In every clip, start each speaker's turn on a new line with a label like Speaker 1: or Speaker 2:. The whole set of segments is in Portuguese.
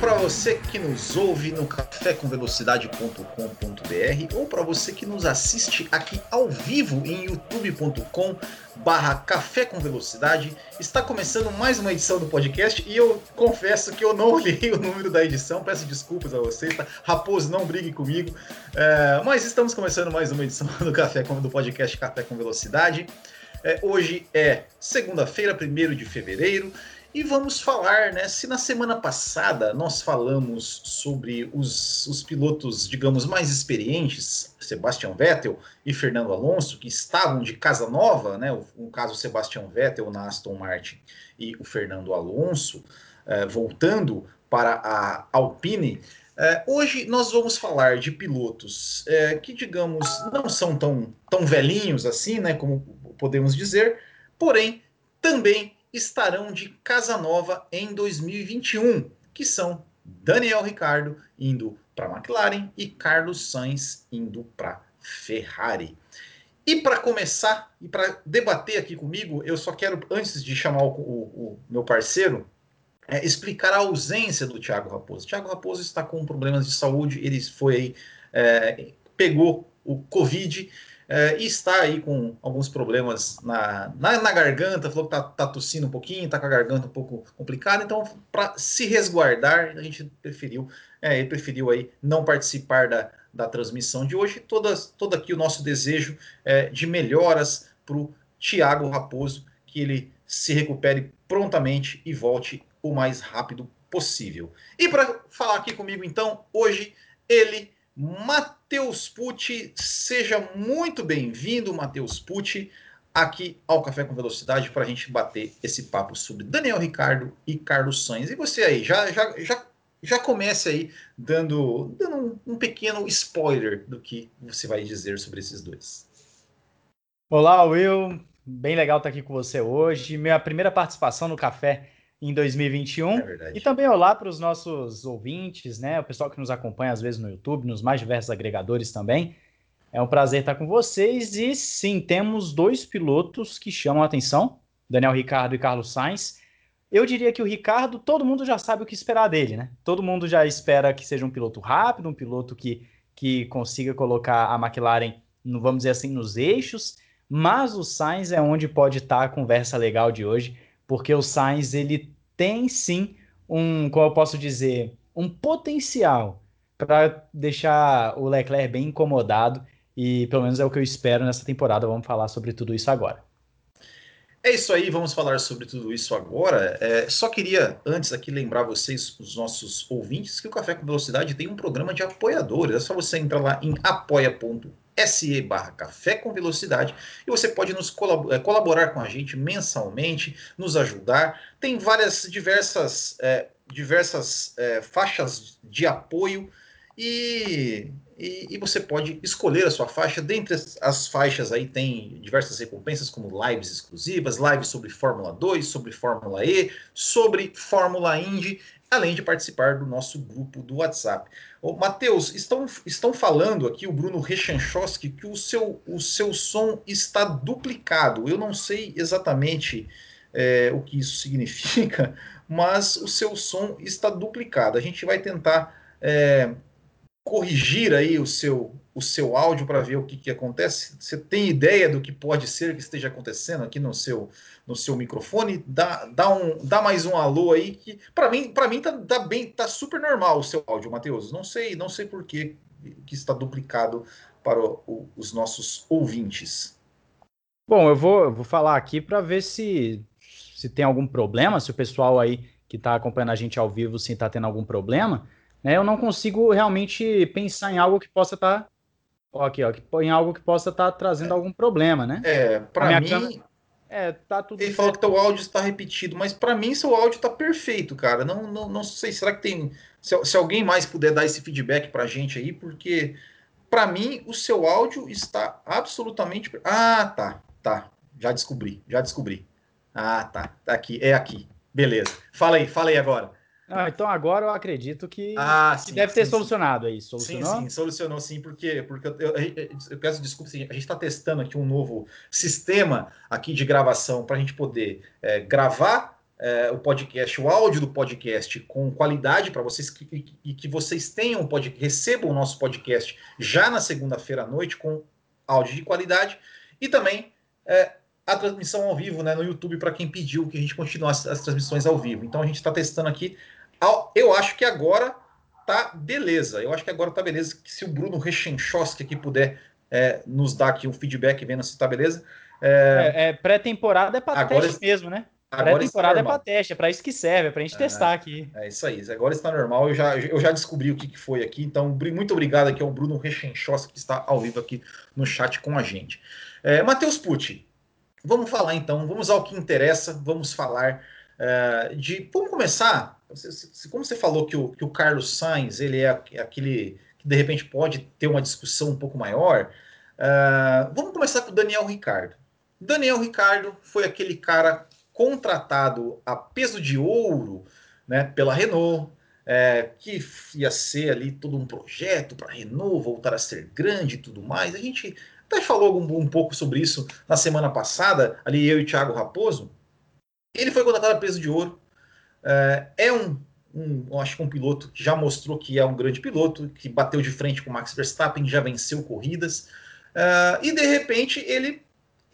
Speaker 1: Para você que nos ouve no cafécomvelocidade.com.br ou para você que nos assiste aqui ao vivo em youtube.com barra Café com Velocidade, está começando mais uma edição do podcast e eu confesso que eu não olhei o número da edição, peço desculpas a vocês, tá? Raposo, não brigue comigo, é, mas estamos começando mais uma edição do Café com, do podcast Café com Velocidade. É, hoje é segunda-feira, 1 de fevereiro, e vamos falar, né? Se na semana passada nós falamos sobre os, os pilotos, digamos, mais experientes, Sebastian Vettel e Fernando Alonso, que estavam de casa nova, né? O, o caso Sebastian Vettel na Aston Martin e o Fernando Alonso, eh, voltando para a Alpine. Eh, hoje nós vamos falar de pilotos eh, que, digamos, não são tão, tão velhinhos assim, né? Como podemos dizer, porém também estarão de casa nova em 2021, que são Daniel Ricardo indo para McLaren e Carlos Sainz indo para Ferrari. E para começar e para debater aqui comigo, eu só quero, antes de chamar o, o, o meu parceiro, é, explicar a ausência do Thiago Raposo. Thiago Raposo está com problemas de saúde, ele foi aí, é, pegou o Covid é, e está aí com alguns problemas na, na, na garganta, falou que está tá tossindo um pouquinho, está com a garganta um pouco complicada, então para se resguardar, a gente preferiu, é, ele preferiu aí não participar da, da transmissão de hoje. Todas, todo aqui o nosso desejo é, de melhoras para o Tiago Raposo, que ele se recupere prontamente e volte o mais rápido possível. E para falar aqui comigo, então, hoje, ele, Matheus Pucci. Seja muito bem-vindo, Matheus Pucci, aqui ao Café com Velocidade para a gente bater esse papo sobre Daniel Ricardo e Carlos Sainz. E você aí, já, já, já, já comece aí dando, dando um, um pequeno spoiler do que você vai dizer sobre esses dois.
Speaker 2: Olá, Will. Bem legal estar aqui com você hoje. Minha primeira participação no Café em 2021. É e também olá para os nossos ouvintes, né? O pessoal que nos acompanha às vezes no YouTube, nos mais diversos agregadores também. É um prazer estar com vocês. E sim, temos dois pilotos que chamam a atenção: Daniel Ricardo e Carlos Sainz. Eu diria que o Ricardo, todo mundo já sabe o que esperar dele, né? Todo mundo já espera que seja um piloto rápido, um piloto que, que consiga colocar a McLaren, no, vamos dizer assim, nos eixos. Mas o Sainz é onde pode estar a conversa legal de hoje, porque o Sainz ele tem sim um, como eu posso dizer, um potencial para deixar o Leclerc bem incomodado e pelo menos é o que eu espero nessa temporada. Vamos falar sobre tudo isso agora.
Speaker 1: É isso aí, vamos falar sobre tudo isso agora. É, só queria, antes aqui, lembrar vocês, os nossos ouvintes, que o Café com Velocidade tem um programa de apoiadores. É só você entrar lá em apoia.com se barra Café com Velocidade e você pode nos eh, colaborar com a gente mensalmente, nos ajudar. Tem várias diversas, é, diversas é, faixas de apoio e, e, e, você pode escolher a sua faixa. Dentre as, as, faixas aí tem diversas recompensas, como lives exclusivas, lives sobre Fórmula 2, sobre Fórmula E, sobre Fórmula Indy além de participar do nosso grupo do WhatsApp. Matheus, estão, estão falando aqui, o Bruno Rechanchowski, que o seu, o seu som está duplicado. Eu não sei exatamente é, o que isso significa, mas o seu som está duplicado. A gente vai tentar é, corrigir aí o seu, o seu áudio para ver o que, que acontece. Você tem ideia do que pode ser que esteja acontecendo aqui no seu, no seu microfone? Dá, dá, um, dá mais um alô aí que para mim para mim tá, tá, bem tá super normal o seu áudio, Matheus. Não sei não sei por que, que está duplicado para o, o, os nossos ouvintes.
Speaker 2: Bom, eu vou, eu vou falar aqui para ver se se tem algum problema, se o pessoal aí que está acompanhando a gente ao vivo se está tendo algum problema né, eu não consigo realmente pensar em algo que possa estar. Tá, aqui, ó, em algo que possa estar tá trazendo algum problema, né?
Speaker 1: É, para mim. Câmera, é, tá tudo. Ele certo. falou que teu áudio está repetido, mas para mim seu áudio está perfeito, cara. Não, não, não sei, será que tem. Se, se alguém mais puder dar esse feedback para a gente aí, porque para mim o seu áudio está absolutamente. Ah, tá, tá. Já descobri, já descobri. Ah, tá. Tá aqui, é aqui. Beleza. Fala aí, fala aí agora.
Speaker 2: Ah, então agora eu acredito que, ah, sim, que deve sim, ter sim, solucionado aí.
Speaker 1: Solucionou? Sim, sim, solucionou sim, porque, porque eu, eu, eu peço desculpa, a gente está testando aqui um novo sistema aqui de gravação para a gente poder é, gravar é, o podcast, o áudio do podcast com qualidade para vocês que, e que vocês tenham podcast, recebam o nosso podcast já na segunda-feira à noite com áudio de qualidade e também é, a transmissão ao vivo né, no YouTube para quem pediu que a gente continuasse as transmissões ao vivo. Então a gente está testando aqui. Eu acho que agora tá beleza. Eu acho que agora tá beleza. Se o Bruno Rechenchowski aqui puder é, nos dar aqui um feedback vendo se tá beleza.
Speaker 2: É, é, é pré-temporada é para agora, teste mesmo, né? Pré-temporada é para teste, é para isso que serve, é para a gente é, testar aqui.
Speaker 1: É isso aí. Agora está normal. Eu já, eu já descobri o que, que foi aqui. Então, muito obrigado aqui ao Bruno Rechenchowski que está ao vivo aqui no chat com a gente. É, Matheus Pucci, Vamos falar então, vamos ao que interessa, vamos falar uh, de. Vamos começar. Como você falou que o, que o Carlos Sainz ele é aquele que de repente pode ter uma discussão um pouco maior, uh, vamos começar com o Daniel Ricardo. Daniel Ricardo foi aquele cara contratado a peso de ouro né, pela Renault, é, que ia ser ali todo um projeto para a Renault voltar a ser grande e tudo mais. A gente até falou um, um, pouco sobre isso na semana passada, ali eu e o Thiago Raposo. Ele foi contratado a peso de ouro. É, é um, um, acho que um piloto que já mostrou que é um grande piloto, que bateu de frente com o Max Verstappen, já venceu corridas. É, e de repente ele,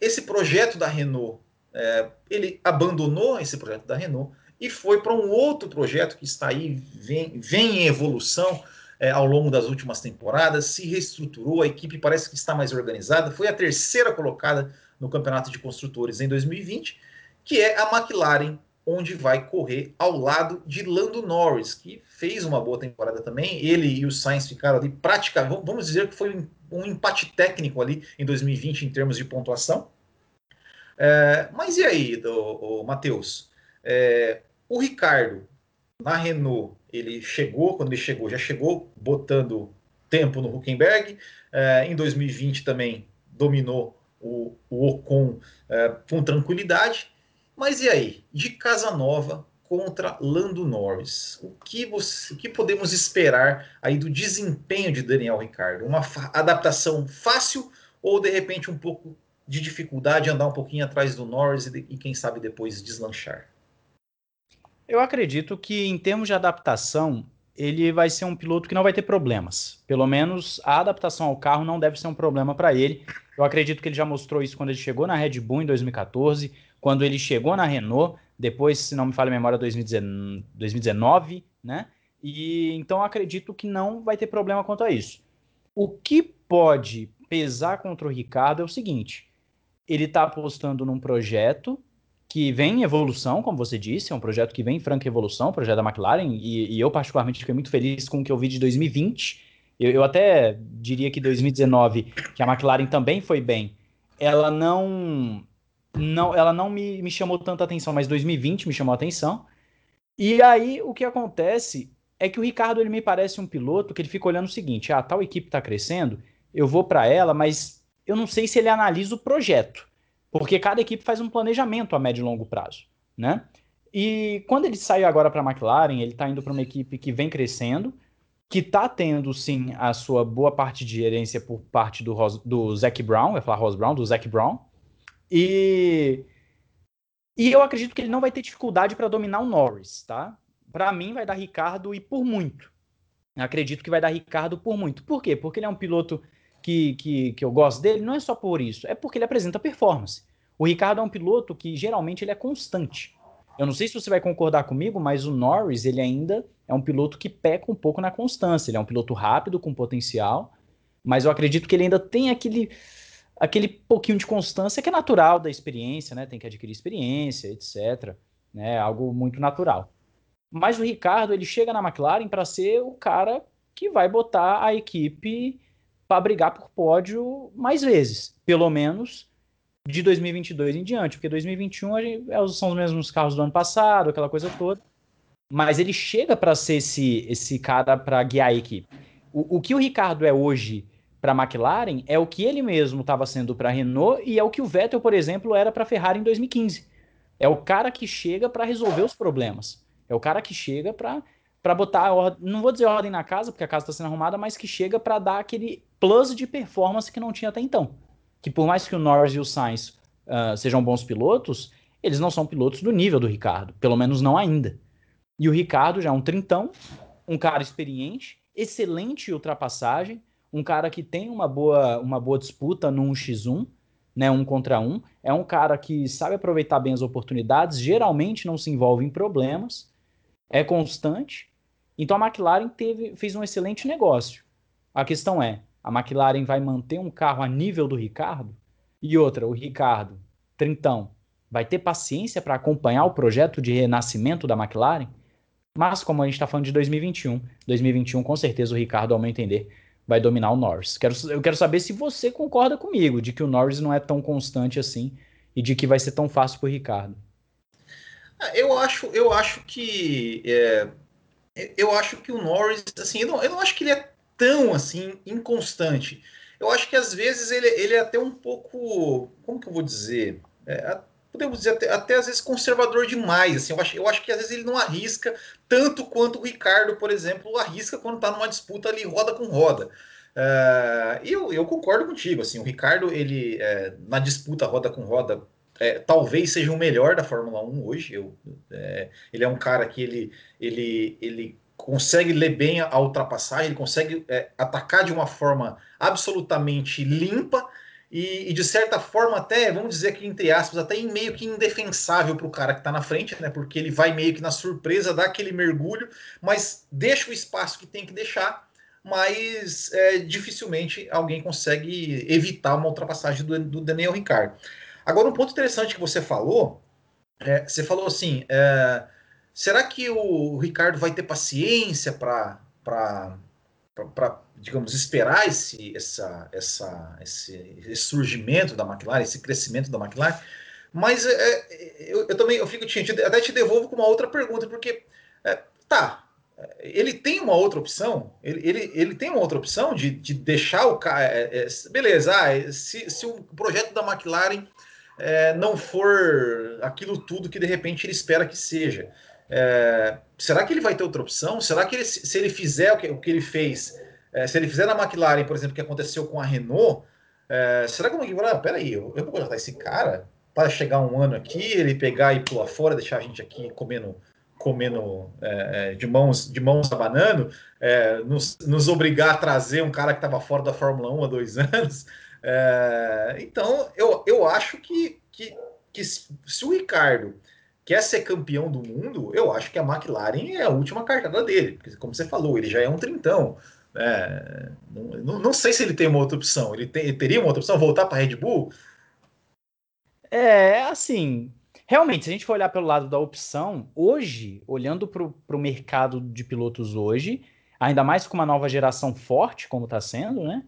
Speaker 1: esse projeto da Renault, é, ele abandonou esse projeto da Renault e foi para um outro projeto que está aí, vem, vem em evolução é, ao longo das últimas temporadas, se reestruturou, a equipe parece que está mais organizada, foi a terceira colocada no Campeonato de Construtores em 2020, que é a McLaren, onde vai correr ao lado de Lando Norris, que fez uma boa temporada também. Ele e o Sainz ficaram ali praticamente, vamos dizer que foi um empate técnico ali em 2020 em termos de pontuação. É, mas e aí, do, Matheus? É, o Ricardo, na Renault, ele chegou, quando ele chegou, já chegou botando tempo no Huckenberg. É, em 2020 também dominou o, o Ocon é, com tranquilidade. Mas e aí? De Casa Nova contra Lando Norris. O que, você, o que podemos esperar aí do desempenho de Daniel Ricardo? Uma adaptação fácil ou de repente um pouco de dificuldade andar um pouquinho atrás do Norris e, e quem sabe depois deslanchar?
Speaker 2: Eu acredito que, em termos de adaptação, ele vai ser um piloto que não vai ter problemas. Pelo menos a adaptação ao carro não deve ser um problema para ele. Eu acredito que ele já mostrou isso quando ele chegou na Red Bull em 2014, quando ele chegou na Renault, depois, se não me falha a memória, 2019, né? E então acredito que não vai ter problema quanto a isso. O que pode pesar contra o Ricardo é o seguinte: ele está apostando num projeto que vem em evolução, como você disse, é um projeto que vem em franca evolução, o projeto da McLaren, e, e eu particularmente fiquei muito feliz com o que eu vi de 2020. Eu, eu, até diria que 2019, que a McLaren também foi bem, ela não não ela não me, me chamou tanta atenção, mas 2020 me chamou a atenção. E aí o que acontece é que o Ricardo ele me parece um piloto que ele fica olhando o seguinte: ah, tal equipe está crescendo, eu vou para ela, mas eu não sei se ele analisa o projeto. Porque cada equipe faz um planejamento a médio e longo prazo, né? E quando ele saiu agora para a McLaren, ele está indo para uma equipe que vem crescendo, que está tendo sim a sua boa parte de gerência por parte do, Ros, do Zac Brown, vai falar Ross Brown, do Zac Brown. E, e eu acredito que ele não vai ter dificuldade para dominar o Norris, tá? Para mim vai dar Ricardo e por muito. Acredito que vai dar Ricardo por muito. Por quê? Porque ele é um piloto que, que, que eu gosto dele não é só por isso, é porque ele apresenta performance. O Ricardo é um piloto que geralmente ele é constante. Eu não sei se você vai concordar comigo, mas o Norris ele ainda é um piloto que peca um pouco na constância. Ele é um piloto rápido, com potencial, mas eu acredito que ele ainda tem aquele aquele pouquinho de constância que é natural da experiência, né? Tem que adquirir experiência, etc. Né? Algo muito natural. Mas o Ricardo ele chega na McLaren para ser o cara que vai botar a equipe para brigar por pódio mais vezes, pelo menos de 2022 em diante, porque 2021 gente, é, são os mesmos carros do ano passado, aquela coisa toda. Mas ele chega para ser esse, esse cara para guiar a equipe. O, o que o Ricardo é hoje para a McLaren é o que ele mesmo estava sendo para a Renault e é o que o Vettel, por exemplo, era para a Ferrari em 2015. É o cara que chega para resolver os problemas. É o cara que chega para botar ordem, não vou dizer ordem na casa, porque a casa está sendo arrumada, mas que chega para dar aquele plus de performance que não tinha até então. Que por mais que o Norris e o Sainz uh, sejam bons pilotos, eles não são pilotos do nível do Ricardo, pelo menos não ainda. E o Ricardo já é um trintão, um cara experiente, excelente ultrapassagem, um cara que tem uma boa, uma boa disputa no 1x1, né, um contra um. É um cara que sabe aproveitar bem as oportunidades, geralmente não se envolve em problemas, é constante então a McLaren teve, fez um excelente negócio. A questão é, a McLaren vai manter um carro a nível do Ricardo? E outra, o Ricardo, trintão, vai ter paciência para acompanhar o projeto de renascimento da McLaren? Mas como a gente está falando de 2021, 2021 com certeza o Ricardo, ao meu entender, vai dominar o Norris. Quero, eu quero saber se você concorda comigo de que o Norris não é tão constante assim e de que vai ser tão fácil para o Ricardo.
Speaker 1: Eu acho, eu acho que é, eu acho que o Norris, assim, eu não, eu não acho que ele é tão assim inconstante. Eu acho que às vezes ele, ele é até um pouco, como que eu vou dizer? É, podemos dizer até, até, às vezes conservador demais. Assim, eu, acho, eu acho que às vezes ele não arrisca tanto quanto o Ricardo, por exemplo, arrisca quando está numa disputa ali roda com roda. Uh, eu, eu concordo contigo. Assim, o Ricardo, ele é, na disputa roda com roda, é, talvez seja o melhor da Fórmula 1 hoje. Eu, é, ele é um cara que ele, ele, ele consegue ler bem a ultrapassagem, ele consegue é, atacar de uma forma absolutamente limpa e, e, de certa forma até, vamos dizer que entre aspas, até meio que indefensável para o cara que está na frente, né? Porque ele vai meio que na surpresa, dá aquele mergulho, mas deixa o espaço que tem que deixar, mas é, dificilmente alguém consegue evitar uma ultrapassagem do, do Daniel Ricciardo. Agora, um ponto interessante que você falou, é, você falou assim, é, será que o Ricardo vai ter paciência para, digamos, esperar esse, essa, essa, esse, surgimento da McLaren, esse crescimento da McLaren? Mas é, é eu, eu, também eu fico te, até te devolvo com uma outra pergunta, porque é, tá, ele tem uma outra opção, ele, ele, ele tem uma outra opção de, de deixar o cara. É, é, beleza, ah, se, se o projeto da McLaren é, não for aquilo tudo que de repente ele espera que seja. É, será que ele vai ter outra opção? Será que ele, se ele fizer o que, o que ele fez, é, se ele fizer na McLaren, por exemplo, o que aconteceu com a Renault, é, será que alguém vai, ah, peraí, eu, eu vou contratar esse cara para chegar um ano aqui, ele pegar e pular fora, deixar a gente aqui comendo comendo é, é, de mãos de mãos abanando, é, nos, nos obrigar a trazer um cara que estava fora da Fórmula 1 há dois anos. Então, eu, eu acho que, que, que se o Ricardo quer ser campeão do mundo, eu acho que a McLaren é a última cartada dele. Porque, como você falou, ele já é um trintão. É, não, não, sei se ele tem uma outra opção. Ele, tem, ele teria uma outra opção? Voltar para Red Bull?
Speaker 2: É, assim. Realmente, se a gente for olhar pelo lado da opção, hoje, olhando para o mercado de pilotos hoje, ainda mais com uma nova geração forte, como está sendo, né?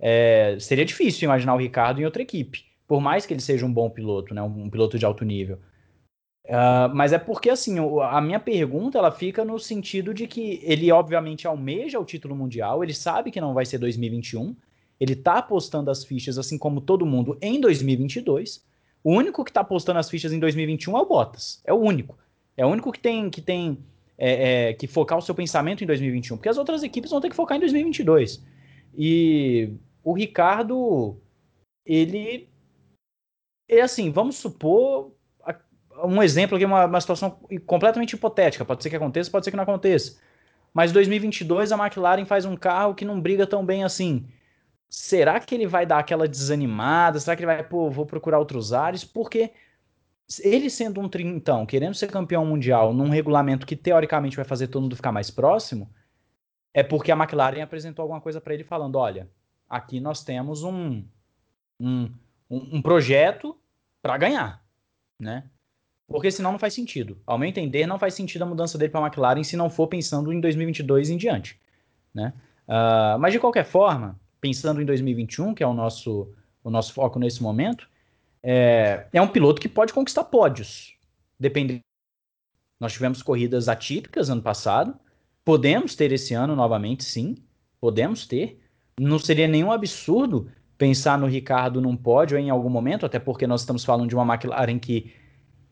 Speaker 2: É, seria difícil imaginar o Ricardo em outra equipe, por mais que ele seja um bom piloto, né, um, piloto de alto nível. Uh, mas é porque, assim, a minha pergunta ela fica no sentido de que ele, obviamente, almeja o título mundial, ele sabe que não vai ser 2021, ele está apostando as fichas, assim como todo mundo, em 2022. O único que está apostando as fichas em 2021 é o Bottas. É o único. É o único que tem que tem é, é, que focar o seu pensamento em 2021, porque as outras equipes vão ter que focar em 2022. E o Ricardo, ele é assim, vamos supor um exemplo aqui, uma, uma situação completamente hipotética, pode ser que aconteça, pode ser que não aconteça. Mas 2022 a McLaren faz um carro que não briga tão bem assim. Será que ele vai dar aquela desanimada? Será que ele vai, pô, vou procurar outros ares? Porque ele sendo um trintão, querendo ser campeão mundial num regulamento que teoricamente vai fazer todo mundo ficar mais próximo, é porque a McLaren apresentou alguma coisa para ele falando: olha, aqui nós temos um, um, um, projeto para ganhar, né? Porque senão não faz sentido. Ao meu entender, não faz sentido a mudança dele para a McLaren se não for pensando em 2022 em diante, né? Uh, mas de qualquer forma, pensando em 2021, que é o nosso, o nosso foco nesse momento, é, é um piloto que pode conquistar pódios, dependendo. Nós tivemos corridas atípicas ano passado, Podemos ter esse ano novamente, sim. Podemos ter. Não seria nenhum absurdo pensar no Ricardo num pódio em algum momento, até porque nós estamos falando de uma McLaren que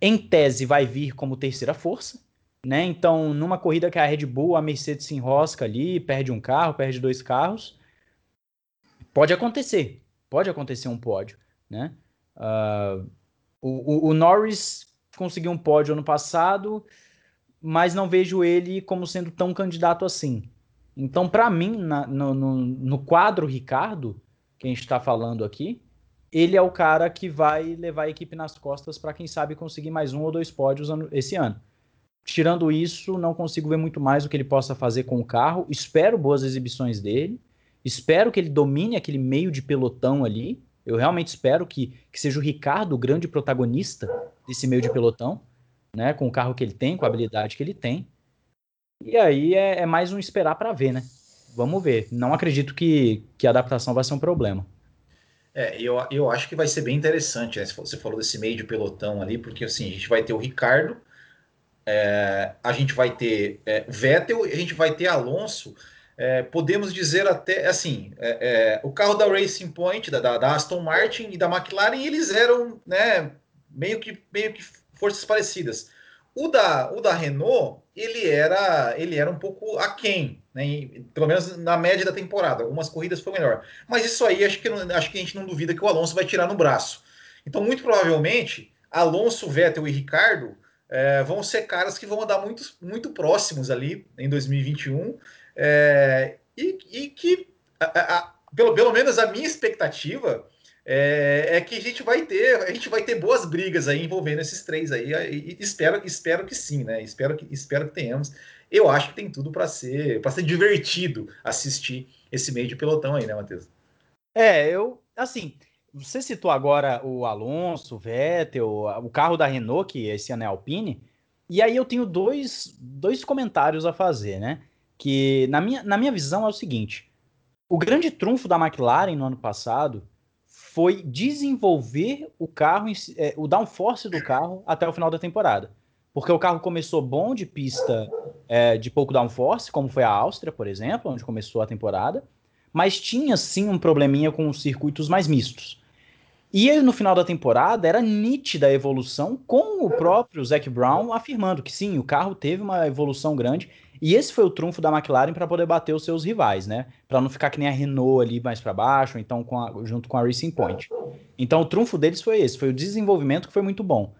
Speaker 2: em tese vai vir como terceira força, né? Então, numa corrida que a Red Bull, a Mercedes se enrosca ali, perde um carro, perde dois carros, pode acontecer, pode acontecer um pódio, né? Uh, o, o, Norris conseguiu um pódio ano passado, mas não vejo ele como sendo tão candidato assim. Então, para mim, na, no, no, no, quadro Ricardo, que a gente está falando aqui, ele é o cara que vai levar a equipe nas costas para, quem sabe, conseguir mais um ou dois pódios esse ano. Tirando isso, não consigo ver muito mais o que ele possa fazer com o carro. Espero boas exibições dele. Espero que ele domine aquele meio de pelotão ali. Eu realmente espero que, que seja o Ricardo o grande protagonista desse meio de pelotão, né? Com o carro que ele tem, com a habilidade que ele tem. E aí é, é mais um esperar para ver, né? Vamos ver. Não acredito que, que a adaptação vai ser um problema.
Speaker 1: É, eu, eu acho que vai ser bem interessante, né? Você falou desse meio de pelotão ali, porque assim, a gente vai ter o Ricardo, é, a gente vai ter é, Vettel, a gente vai ter Alonso. É, podemos dizer até assim: é, é, o carro da Racing Point, da, da, Aston Martin e da McLaren, eles eram né, meio, que, meio que forças parecidas. O da, o da Renault, ele era, ele era um pouco aquém, né? pelo menos na média da temporada. Algumas corridas foi melhor. Mas isso aí acho que, acho que a gente não duvida que o Alonso vai tirar no braço. Então, muito provavelmente, Alonso, Vettel e Ricardo é, vão ser caras que vão andar muito, muito próximos ali em 2021. É, e, e, que, a, a, pelo, pelo menos a minha expectativa é, é, que a gente vai ter, a gente vai ter boas brigas aí envolvendo esses três aí. E, espero, espero que sim, né? Espero que, espero que tenhamos. Eu acho que tem tudo para ser, para ser divertido assistir esse meio de pelotão aí, né, Matheus?
Speaker 2: É, eu, assim, você citou agora o Alonso, o Vettel, o carro da Renault, que esse ano é Alpine, e aí eu tenho dois, dois comentários a fazer, né? Que na minha, na minha visão é o seguinte: o grande trunfo da McLaren no ano passado foi desenvolver o carro, é, o downforce do carro até o final da temporada. Porque o carro começou bom de pista é, de pouco downforce, como foi a Áustria, por exemplo, onde começou a temporada, mas tinha sim um probleminha com os circuitos mais mistos. E aí, no final da temporada era nítida a evolução, com o próprio Zac Brown afirmando que sim, o carro teve uma evolução grande e esse foi o trunfo da McLaren para poder bater os seus rivais, né? Para não ficar que nem a Renault ali mais para baixo, então com a, junto com a Racing Point. Então o trunfo deles foi esse, foi o desenvolvimento que foi muito bom.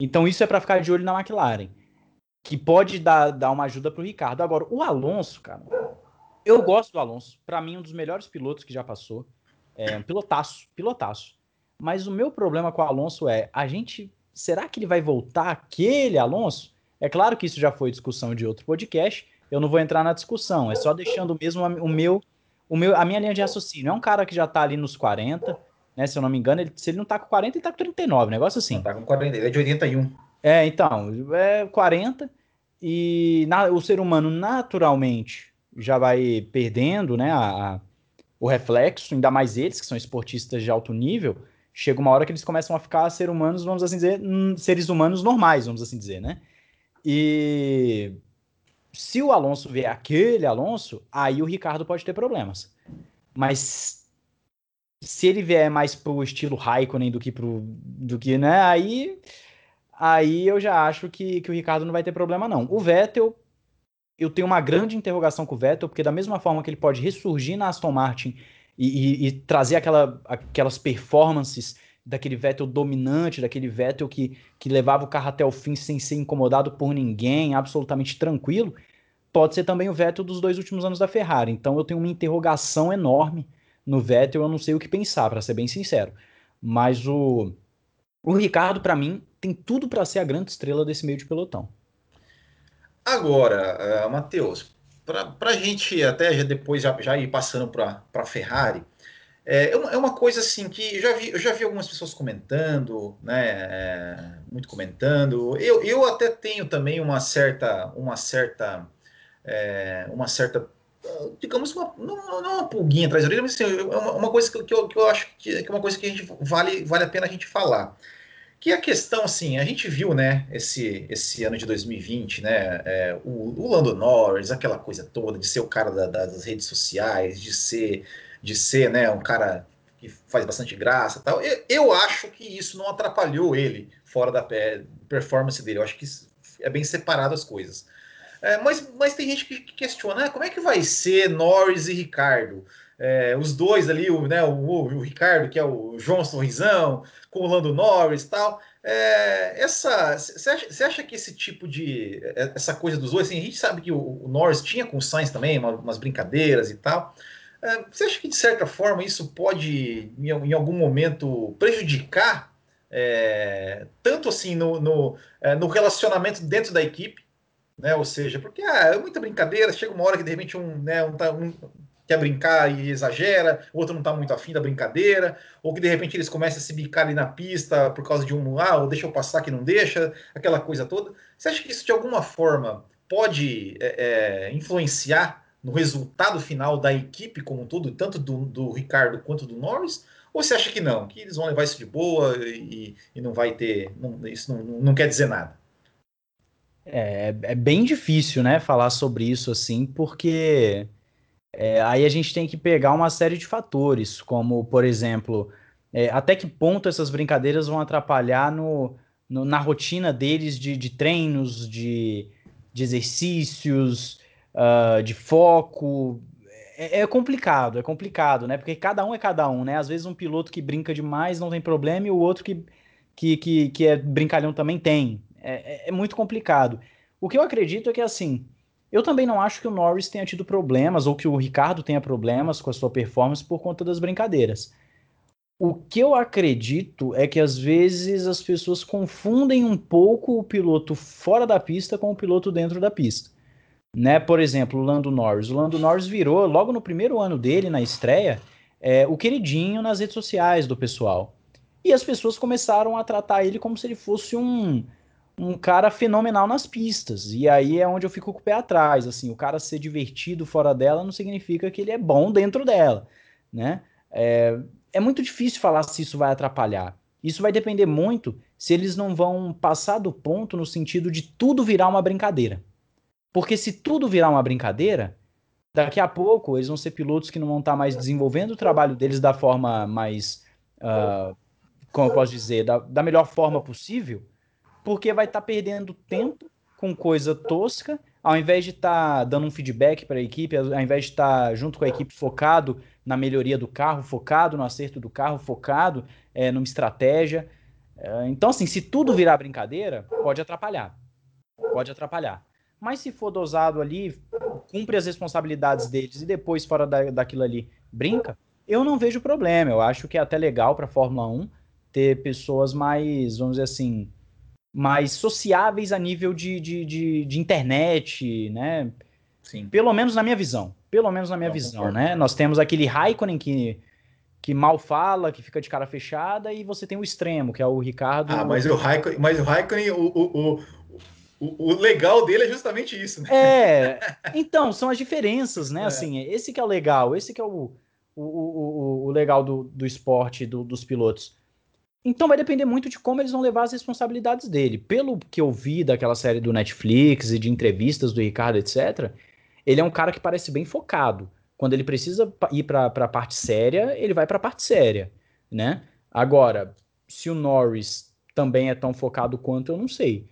Speaker 2: Então isso é para ficar de olho na McLaren, que pode dar, dar uma ajuda para o Ricardo. Agora, o Alonso, cara, eu gosto do Alonso. Para mim, um dos melhores pilotos que já passou. É um pilotaço, pilotaço. Mas o meu problema com o Alonso é, a gente, será que ele vai voltar aquele Alonso? É claro que isso já foi discussão de outro podcast, eu não vou entrar na discussão, é só deixando mesmo o meu, o meu, a minha linha de raciocínio. É um cara que já tá ali nos 40, né? Se eu não me engano, ele, se ele não tá com 40, ele tá com 39, negócio assim. Não,
Speaker 1: tá com 40, ele é de 81.
Speaker 2: É, então, é 40, e na, o ser humano naturalmente já vai perdendo, né, a, a, o reflexo, ainda mais eles, que são esportistas de alto nível, chega uma hora que eles começam a ficar ser humanos, vamos assim dizer, seres humanos normais, vamos assim dizer, né? E se o Alonso vier aquele Alonso, aí o Ricardo pode ter problemas. Mas se ele vier mais pro estilo Raikkonen do que pro do que, né, aí aí eu já acho que, que o Ricardo não vai ter problema não. O Vettel eu tenho uma grande interrogação com o Vettel, porque da mesma forma que ele pode ressurgir na Aston Martin e, e, e trazer aquela, aquelas performances daquele Vettel dominante, daquele Vettel que, que levava o carro até o fim sem ser incomodado por ninguém, absolutamente tranquilo, pode ser também o Vettel dos dois últimos anos da Ferrari. Então eu tenho uma interrogação enorme no Vettel, eu não sei o que pensar, para ser bem sincero. Mas o, o Ricardo, para mim, tem tudo para ser a grande estrela desse meio de pelotão.
Speaker 1: Agora, uh, Matheus, para a gente até já depois já, já ir passando para a Ferrari, é, é uma coisa assim que eu já vi, eu já vi algumas pessoas comentando, né? É, muito comentando. Eu, eu até tenho também uma certa, uma certa, é, uma certa, digamos, uma, não, não uma pulguinha atrás da orelha, mas assim, é uma, uma coisa que, eu, que eu acho que, que é uma coisa que a gente vale, vale a pena a gente falar. Que a questão, assim, a gente viu, né, esse, esse ano de 2020, né, é, o, o Lando Norris, aquela coisa toda de ser o cara da, das redes sociais, de ser de ser, né, um cara que faz bastante graça tal. Eu, eu acho que isso não atrapalhou ele fora da performance dele. Eu acho que é bem separado as coisas. É, mas, mas tem gente que questiona, né, como é que vai ser Norris e Ricardo? É, os dois ali, o, né, o, o, Ricardo, que é o João Sorrisão, com o Lando Norris e tal. É, essa, você acha, acha, que esse tipo de. Essa coisa dos dois, assim, a gente sabe que o, o Norris tinha com o Sainz também uma, umas brincadeiras e tal. É, você acha que, de certa forma, isso pode, em, algum momento, prejudicar é, tanto assim no, no, é, no, relacionamento dentro da equipe, né? Ou seja, porque ah, é muita brincadeira, chega uma hora que de repente um, né, um, tá, um quer brincar e exagera, o outro não está muito afim da brincadeira, ou que de repente eles começam a se bicar ali na pista por causa de um, ah, ou deixa eu passar que não deixa, aquela coisa toda. Você acha que isso de alguma forma pode é, é, influenciar no resultado final da equipe como um todo, tanto do, do, Ricardo quanto do Norris? Ou você acha que não, que eles vão levar isso de boa e, e não vai ter, não, isso não, não quer dizer nada?
Speaker 2: É, é bem difícil, né, falar sobre isso assim, porque é, aí a gente tem que pegar uma série de fatores, como, por exemplo, é, até que ponto essas brincadeiras vão atrapalhar no, no na rotina deles de, de treinos, de, de exercícios, uh, de foco. É, é, complicado, é complicado, né? Porque cada um é cada um, né? Às vezes um piloto que brinca demais não tem problema e o outro que, que, que, que é brincalhão também tem. É, é, é muito complicado. O que eu acredito é que, assim, eu também não acho que o Norris tenha tido problemas ou que o Ricardo tenha problemas com a sua performance por conta das brincadeiras. O que eu acredito é que às vezes as pessoas confundem um pouco o piloto fora da pista com o piloto dentro da pista. Né? Por exemplo, o Lando Norris. O Lando Norris virou, logo no primeiro ano dele, na estreia, é, o queridinho nas redes sociais do pessoal. E as pessoas começaram a tratar ele como se ele fosse um, um cara fenomenal nas pistas. E aí é onde eu fico com o pé atrás. Assim, o cara ser divertido fora dela não significa que ele é bom dentro dela, né? É, é muito difícil falar se isso vai atrapalhar. Isso vai depender muito se eles não vão passar do ponto no sentido de tudo virar uma brincadeira. Porque se tudo virar uma brincadeira, daqui a pouco eles vão ser pilotos que não vão estar mais desenvolvendo o trabalho deles da forma mais. Uh, como eu posso dizer? Da, da melhor forma possível porque vai estar tá perdendo tempo com coisa tosca, ao invés de estar tá dando um feedback para a equipe, ao invés de estar tá junto com a equipe focado na melhoria do carro, focado no acerto do carro, focado é, numa estratégia. É, então, assim, se tudo virar brincadeira, pode atrapalhar. Pode atrapalhar. Mas se for dosado ali, cumpre as responsabilidades deles e depois, fora da, daquilo ali, brinca, eu não vejo problema. Eu acho que é até legal para a Fórmula 1 ter pessoas mais, vamos dizer assim, mais sociáveis a nível de, de, de, de internet, né? Sim. Pelo menos na minha visão. Pelo menos na minha visão, né? Nós temos aquele Raikkonen que, que mal fala, que fica de cara fechada, e você tem o extremo, que é o Ricardo.
Speaker 1: Ah, mas o Raikkonen, mas o, Raikkonen o, o, o, o, legal dele é justamente isso, né?
Speaker 2: É, então, são as diferenças, né? É. Assim, esse que é o legal, esse que é o, o, o, o legal do, do esporte, do, dos pilotos. Então vai depender muito de como eles vão levar as responsabilidades dele. Pelo que eu vi daquela série do Netflix e de entrevistas do Ricardo, etc., ele é um cara que parece bem focado. Quando ele precisa ir para a parte séria, ele vai para a parte séria, né? Agora, se o Norris também é tão focado quanto, eu não sei.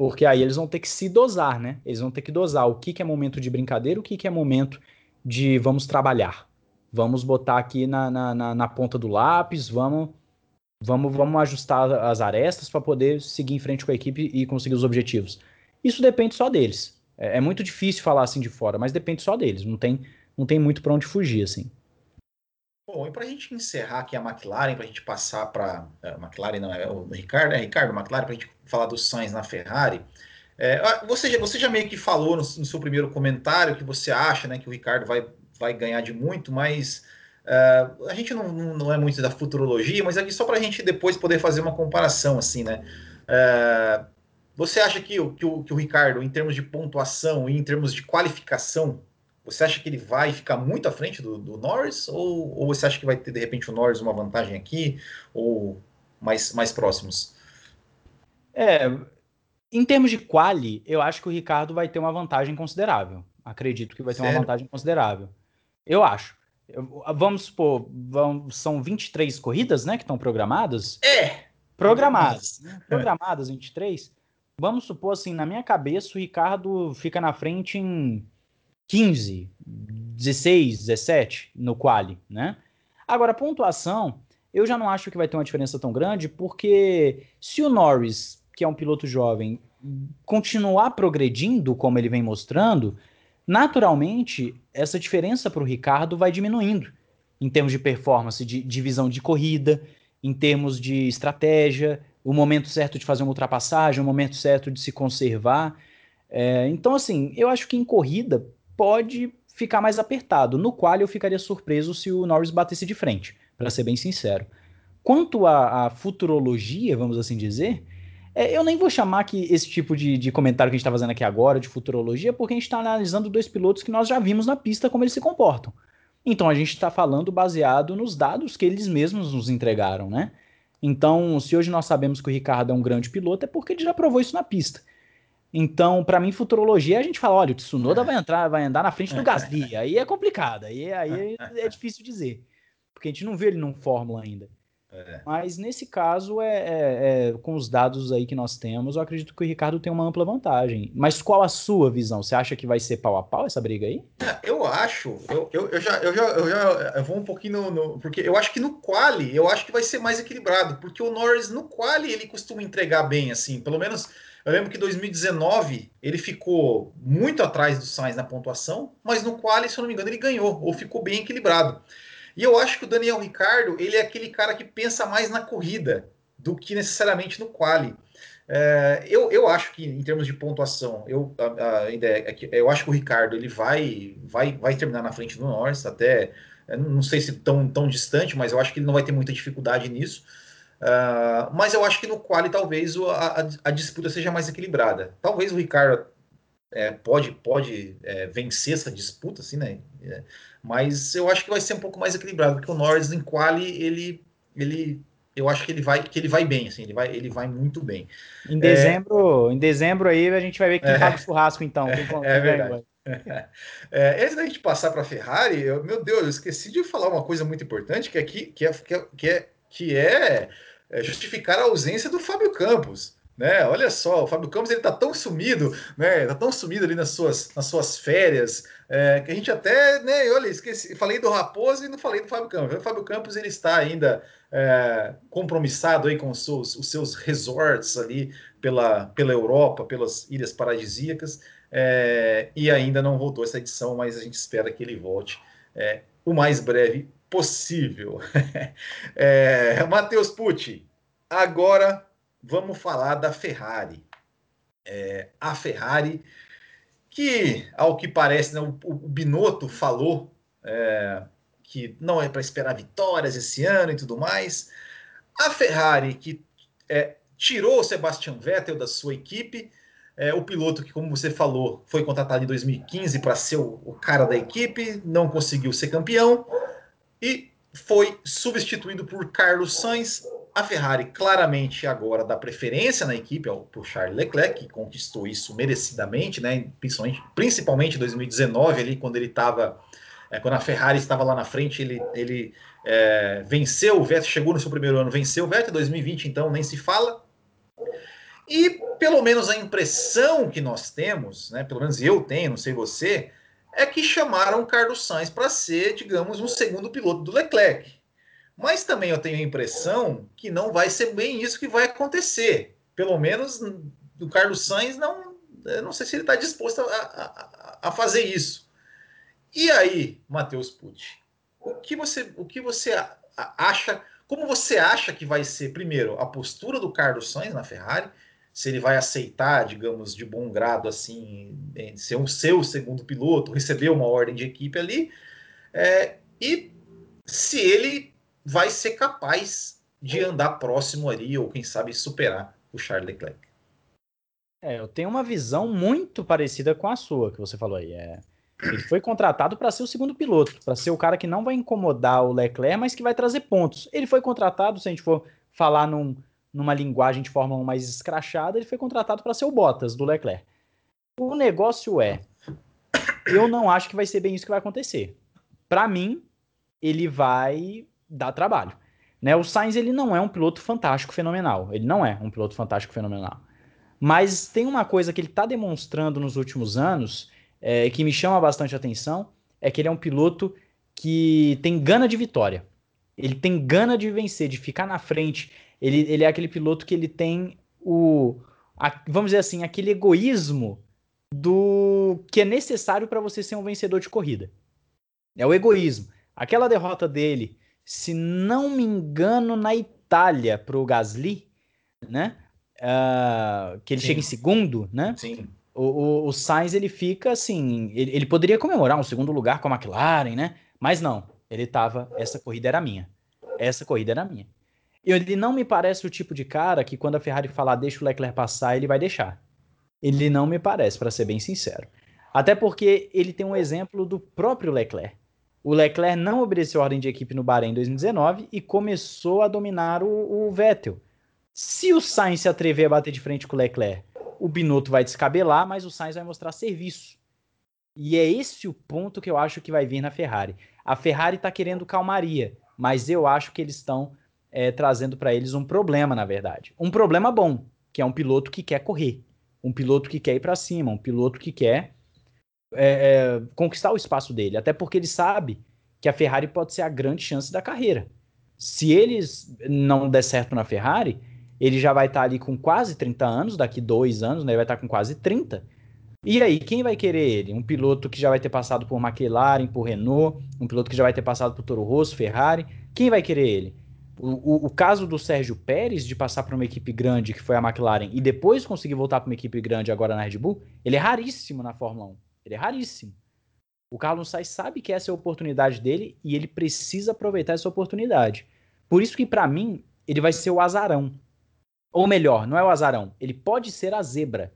Speaker 2: Porque aí eles vão ter que se dosar, né? Eles vão ter que dosar o que, que é momento de brincadeira, o que, que é momento de vamos trabalhar. Vamos botar aqui na, na, na, na ponta do lápis, vamos Vamos, vamos ajustar as arestas para poder seguir em frente com a equipe e conseguir os objetivos. Isso depende só deles. É, é muito difícil falar assim de fora, mas depende só deles. Não tem, não tem muito para onde fugir assim.
Speaker 1: Bom, e para a gente encerrar aqui a McLaren, para a gente passar para. É, McLaren não, é o Ricardo, é Ricardo McLaren, para a gente falar dos Sainz na Ferrari. É, você, já, você já meio que falou no, no, seu primeiro comentário que você acha né, que o Ricardo vai, vai ganhar de muito, mas Uh, a gente não, não é muito da futurologia, mas aqui só para a gente depois poder fazer uma comparação, assim, né? Uh, você acha que, que, o, que o Ricardo, em termos de pontuação e em termos de qualificação, você acha que ele vai ficar muito à frente do, do Norris? Ou, ou você acha que vai ter, de repente, o Norris uma vantagem aqui? Ou mais, mais próximos?
Speaker 2: É, em termos de quali, eu acho que o Ricardo vai ter uma vantagem considerável. Acredito que vai ter Sério? uma vantagem considerável. Eu acho. Vamos supor, vamos, são 23 corridas, né, que estão programadas?
Speaker 1: É!
Speaker 2: Programadas. Né? Programadas 23. Vamos supor assim, na minha cabeça, o Ricardo fica na frente em 15, 16, 17 no quali, né? Agora, pontuação, eu já não acho que vai ter uma diferença tão grande, porque se o Norris, que é um piloto jovem, continuar progredindo como ele vem mostrando, naturalmente essa diferença para o Ricardo vai diminuindo em termos de performance, de, de visão de corrida, em termos de estratégia, o momento certo de fazer uma ultrapassagem, o momento certo de se conservar. É, então, assim, eu acho que em corrida pode ficar mais apertado, no qual eu ficaria surpreso se o Norris batesse de frente, para ser bem sincero. Quanto à, à futurologia, vamos assim dizer, é, eu nem vou chamar que esse tipo de, de comentário que a gente está fazendo aqui agora, de futurologia, porque a gente está analisando dois pilotos que nós já vimos na pista como eles se comportam. Então a gente está falando baseado nos dados que eles mesmos nos entregaram, né? Então, se hoje nós sabemos que o Ricardo é um grande piloto, é porque ele já provou isso na pista. Então, para mim, futurologia, a gente fala, olha, o Tsunoda vai entrar, vai andar na frente do Gasly. Aí é complicado, aí, aí é difícil dizer. Porque a gente não vê ele num Fórmula ainda. É. Mas nesse caso, é, é, é, com os dados aí que nós temos, eu acredito que o Ricardo tem uma ampla vantagem. Mas qual a sua visão? Você acha que vai ser pau a pau essa briga aí?
Speaker 1: É, eu acho, eu, eu, eu, já, eu, já, eu já eu vou um pouquinho no, no, Porque eu acho que no quali, eu acho que vai ser mais equilibrado. Porque o Norris, no quali, ele costuma entregar bem, assim. Pelo menos, eu lembro que em 2019 ele ficou muito atrás do Sainz na pontuação, mas no quali, se eu não me engano, ele ganhou, ou ficou bem equilibrado. E eu acho que o Daniel Ricardo, ele é aquele cara que pensa mais na corrida do que necessariamente no quali. É, eu, eu acho que em termos de pontuação, eu ainda é que eu acho que o Ricardo ele vai vai vai terminar na frente do Norris, até não sei se tão tão distante, mas eu acho que ele não vai ter muita dificuldade nisso. Uh, mas eu acho que no quali talvez a, a, a, disputa seja mais equilibrada. Talvez o Ricardo é, pode pode é, vencer essa disputa, assim, né? É, mas eu acho que vai ser um pouco mais equilibrado, porque o Norris em quali, ele, ele eu acho que ele vai que ele vai bem, assim, ele vai, ele vai muito bem.
Speaker 2: Em dezembro, é... em dezembro aí a gente vai ver quem é... paga o churrasco, então.
Speaker 1: É, é verdade. É, antes da gente passar para a Ferrari, eu, meu Deus, eu esqueci de falar uma coisa muito importante, que é que, que, é, que, é, que é, é justificar a ausência do Fábio Campos né? Olha só, o Fábio Campos ele tá tão sumido, né? Tá tão sumido ali nas suas, nas suas férias, é, que a gente até, né? Olha, esqueci, falei do Raposo e não falei do Fábio Campos. O Fábio Campos ele está ainda é, compromissado aí com os seus, os seus resorts ali pela, pela Europa, pelas ilhas paradisíacas, é, e ainda não voltou essa edição, mas a gente espera que ele volte é, o mais breve possível. é, Matheus Pucci, agora vamos falar da Ferrari. É, a Ferrari, que, ao que parece, né, o, o, Binotto falou é, que não é para esperar vitórias esse ano e tudo mais. A Ferrari, que é, tirou o Sebastian Vettel da sua equipe, é, o piloto que, como você falou, foi contratado em 2015 para ser o, o cara da equipe, não conseguiu ser campeão e foi substituído por Carlos Sainz, a Ferrari claramente agora dá preferência na equipe ao por Charles Leclerc, que conquistou isso merecidamente, né? Principalmente, principalmente em 2019, ali, quando ele estava. É, quando a Ferrari estava lá na frente, ele, ele é, venceu o Vettel, chegou no seu primeiro ano, venceu o Vettel, 2020 então nem se fala. E pelo menos a impressão que nós temos, né, pelo menos eu tenho, não sei você, é que chamaram Carlos Sainz para ser, digamos, um segundo piloto do Leclerc. Mas também eu tenho a impressão que não vai ser bem isso que vai acontecer. Pelo menos o Carlos Sainz não, não sei se ele está disposto a, a, a, fazer isso. E aí, Matheus Pucci, o que você, o que você acha? Como você acha que vai ser primeiro a postura do Carlos Sainz na Ferrari? Se ele vai aceitar, digamos, de bom grado, assim, ser um seu segundo piloto, receber uma ordem de equipe ali, é, e se ele vai ser capaz de andar próximo ali, ou quem sabe superar o Charles Leclerc.
Speaker 2: É, eu tenho uma visão muito parecida com a sua, que você falou aí. É, ele foi contratado para ser o segundo piloto, para ser o cara que não vai incomodar o Leclerc, mas que vai trazer pontos. Ele foi contratado, se a gente for falar num, numa linguagem de Fórmula 1 mais escrachada, ele foi contratado para ser o Bottas do Leclerc. O negócio é, eu não acho que vai ser bem isso que vai acontecer. Para mim, ele vai dar trabalho. Né? O Sainz ele não é um piloto fantástico fenomenal. Ele não é um piloto fantástico fenomenal. Mas tem uma coisa que ele está demonstrando nos últimos anos é, que me chama bastante atenção, é que ele é um piloto que tem gana de vitória. Ele tem gana de vencer, de ficar na frente. Ele, ele é aquele piloto que ele tem o, a, vamos dizer assim, aquele egoísmo do que é necessário para você ser um vencedor de corrida. É o egoísmo. Aquela derrota dele, se não me engano, na Itália para o Gasly, né? Uh, que ele Sim. chega em segundo, né?
Speaker 1: Sim.
Speaker 2: O, o, o Sainz ele fica assim, ele, ele poderia comemorar um segundo lugar com a McLaren, né? Mas não, ele tava, essa corrida era minha. Essa corrida era minha. Ele não me parece o tipo de cara que quando a Ferrari falar deixa o Leclerc passar, ele vai deixar. Ele não me parece, para ser bem sincero. Até porque ele tem um exemplo do próprio Leclerc. O Leclerc não obedeceu a ordem de equipe no Bahrein em 2019 e começou a dominar o, o Vettel. Se o Sainz se atrever a bater de frente com o Leclerc, o Binotto vai descabelar, mas o Sainz vai mostrar serviço. E é esse o ponto que eu acho que vai vir na Ferrari. A Ferrari está querendo calmaria, mas eu acho que eles estão é, trazendo para eles um problema, na verdade. Um problema bom, que é um piloto que quer correr, um piloto que quer ir para cima, um piloto que quer é, é, conquistar o espaço dele. Até porque ele sabe que a Ferrari pode ser a grande chance da carreira. Se eles não der certo na Ferrari, ele já vai estar tá ali com quase 30 anos, daqui dois anos, né? Ele vai estar tá com quase 30. E aí, quem vai querer ele? Um piloto que já vai ter passado por McLaren, por Renault, um piloto que já vai ter passado por Toro Rosso, Ferrari. Quem vai querer ele? O, o, o caso do Sérgio Pérez de passar para uma equipe grande, que foi a McLaren, e depois conseguir voltar para uma equipe grande agora na Red Bull, ele é raríssimo na Fórmula 1. Ele é raríssimo. O Carlos Sainz sabe que essa é a oportunidade dele e ele precisa aproveitar essa oportunidade. Por isso que, para mim, ele vai ser o azarão. Ou melhor, não é o azarão, ele pode ser a zebra,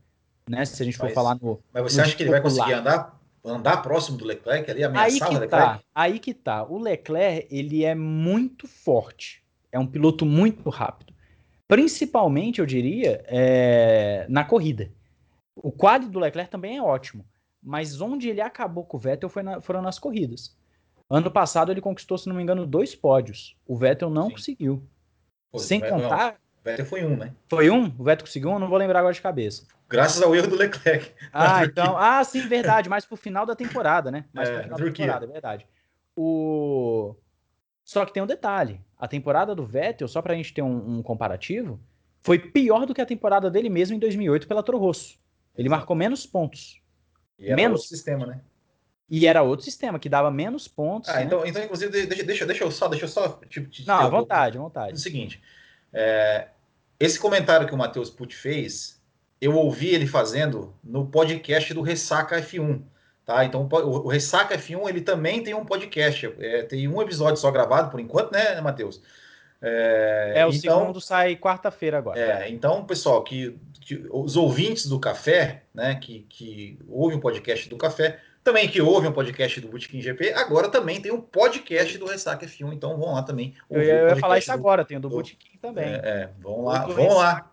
Speaker 2: né? Se a gente for
Speaker 1: mas,
Speaker 2: falar no.
Speaker 1: Mas você
Speaker 2: no
Speaker 1: acha que ele vai conseguir andar, andar próximo do Leclerc ali,
Speaker 2: ameaçar aí que o tá, Leclerc? Tá, aí que tá. O Leclerc, ele é muito forte. É um piloto muito rápido. Principalmente, eu diria, é, na corrida. O quadro do Leclerc também é ótimo. Mas onde ele acabou com o Vettel foi na, foram nas corridas. Ano passado ele conquistou, se não me engano, dois pódios. O Vettel não Sim. conseguiu. Pô, Sem contar.
Speaker 1: Vettel foi um, né?
Speaker 2: Foi um? O Vettel conseguiu um? Não vou lembrar agora de cabeça.
Speaker 1: Graças ao erro do Leclerc.
Speaker 2: Ah, então. Ah, sim, verdade. Mas pro final da temporada, né? Mais é, pro final da temporada, é verdade. O... Só que tem um detalhe. A temporada do Vettel, só pra gente ter um, um comparativo, foi pior do que a temporada dele mesmo em 2008 pela Toro Rosso. Ele marcou menos pontos.
Speaker 1: E era menos outro sistema, né?
Speaker 2: E era outro sistema que dava menos pontos.
Speaker 1: Ah, né? então, então, inclusive, deixa, deixa, deixa eu só, deixa eu só. Tipo,
Speaker 2: Não, à vontade, à vontade. É
Speaker 1: o seguinte: é, esse comentário que o Matheus Pucci fez, eu ouvi ele fazendo no podcast do Ressaca F1. Tá? Então, o Ressaca F1 ele também tem um podcast. É, tem um episódio só gravado por enquanto, né, Matheus?
Speaker 2: É, é, o então, segundo sai quarta-feira agora.
Speaker 1: É, então, pessoal, que, que, os ouvintes do café, né, que, que ouvem o podcast do café, também que ouvem o podcast do Bootkin GP, agora também tem um podcast do Ressaca F1, então vão lá também.
Speaker 2: Eu ia, eu ia falar isso do, agora, tem o do, do Bootkin também.
Speaker 1: É, é vão lá, vão lá.